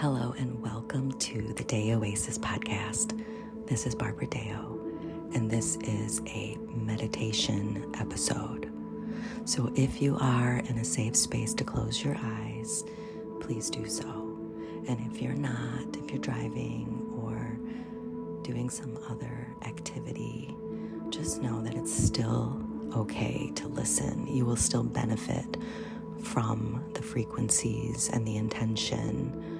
Hello, and welcome to the Day Oasis podcast. This is Barbara Deyo, and this is a meditation episode. So, if you are in a safe space to close your eyes, please do so. And if you're not, if you're driving or doing some other activity, just know that it's still okay to listen. You will still benefit from the frequencies and the intention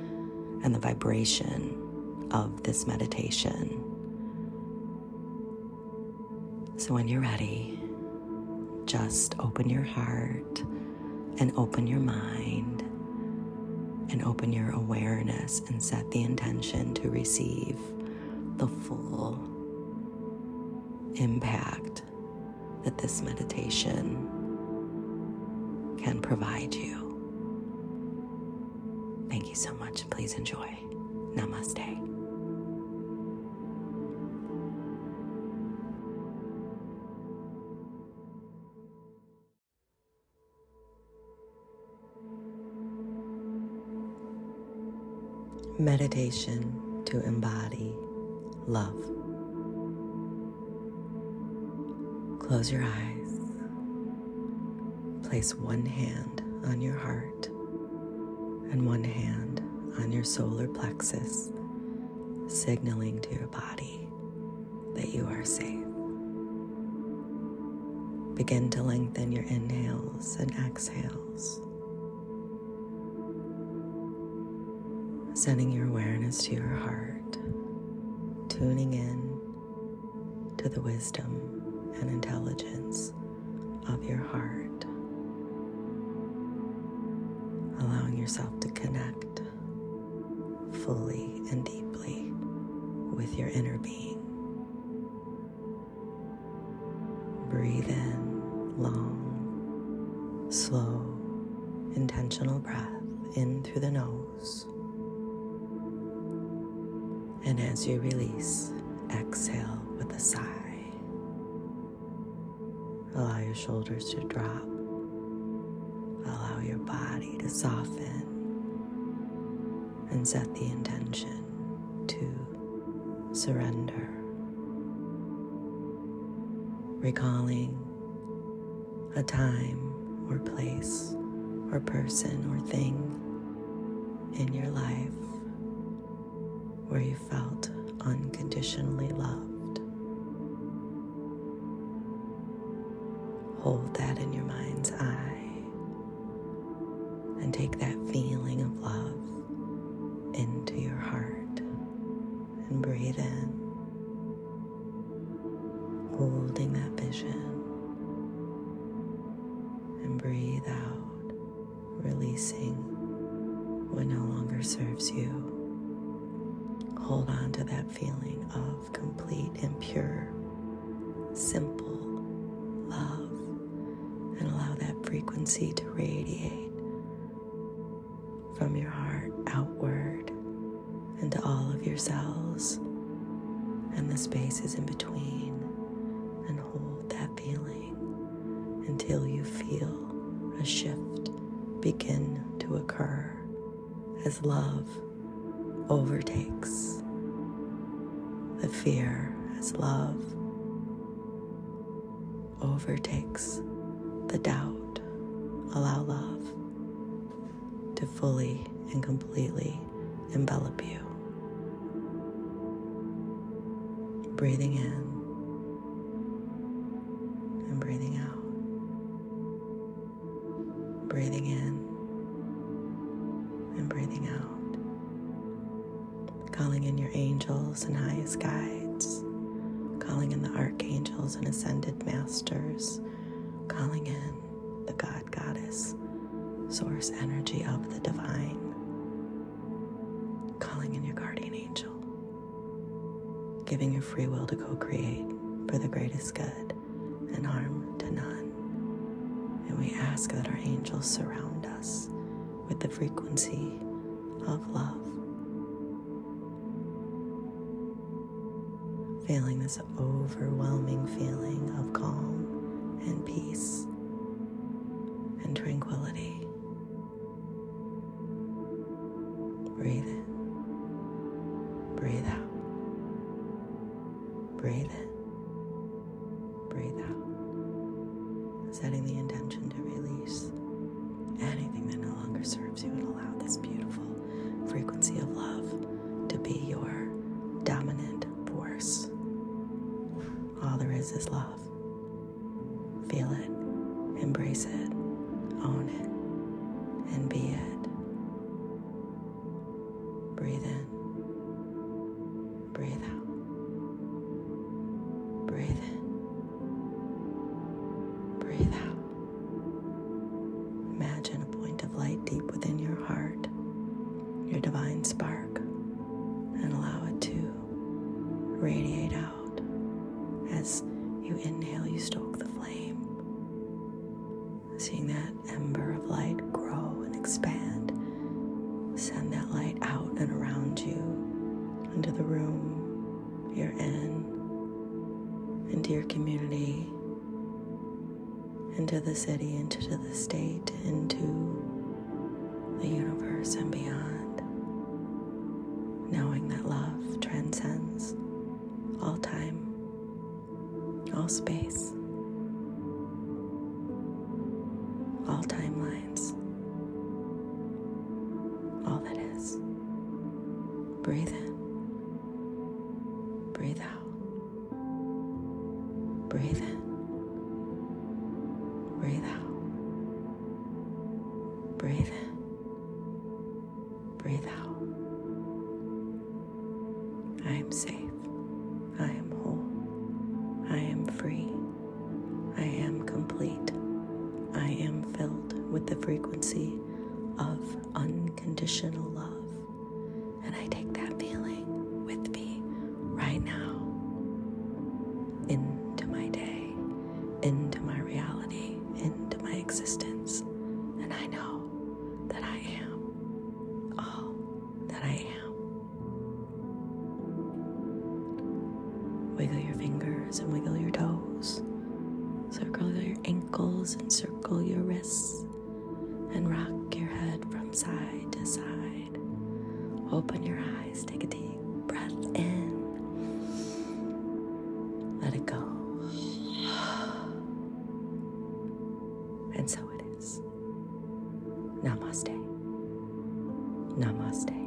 and the vibration of this meditation. So, when you're ready, just open your heart and open your mind and open your awareness and set the intention to receive the full impact that this meditation can provide you. Thank you so much. Please enjoy. Namaste. Meditation to embody love. Close your eyes. Place one hand on your heart and one hand on your solar plexus, signaling to your body that you are safe. Begin to lengthen your inhales and exhales, sending your awareness to your heart, tuning in to the wisdom and intelligence of your heart. Allowing yourself to connect fully and deeply with your inner being. Breathe in long, slow, intentional breath in through the nose. And as you release, exhale with a sigh. Allow your shoulders to drop body to soften and set the intention to surrender. Recalling a time or place or person or thing in your life where you felt unconditionally loved. Hold that in your mind's eye and take that feeling of love into your heart and breathe in, holding that vision, and breathe out, releasing what no longer serves you. Hold on to that feeling of complete and pure, simple love, and allow that frequency to radiate and the spaces in between, and hold that feeling until you feel a shift begin to occur as love overtakes the fear, as love overtakes the doubt. Allow love to fully and completely envelop you. Breathing in and breathing out. Breathing in and breathing out. Calling in your angels and highest guides. Calling in the archangels and ascended masters. Calling in the God Goddess source energy of the divine, giving your free will to co create for the greatest good and harm to none. And we ask that our angels surround us with the frequency of love. Feeling this overwhelming feeling of calm and peace and tranquility. Breathe in. Breathe in, breathe out. Setting the intention to release anything that no longer serves you and allow this beautiful frequency of love to be your dominant force. All there is is love. Feel it, embrace it, own it, and be it. Breathe in, into your community, into the city, into the state, into the universe and beyond. Knowing that love transcends all time, all space, all timelines, all that is. Breathe in, breathe out. I am safe. I am whole. I am free. I am complete. I am filled with the frequency of unconditional and wiggle your toes. Circle your ankles and circle your wrists. And rock your head from side to side. Open your eyes. Take a deep breath in. Let it go. And so it is. Namaste. Namaste.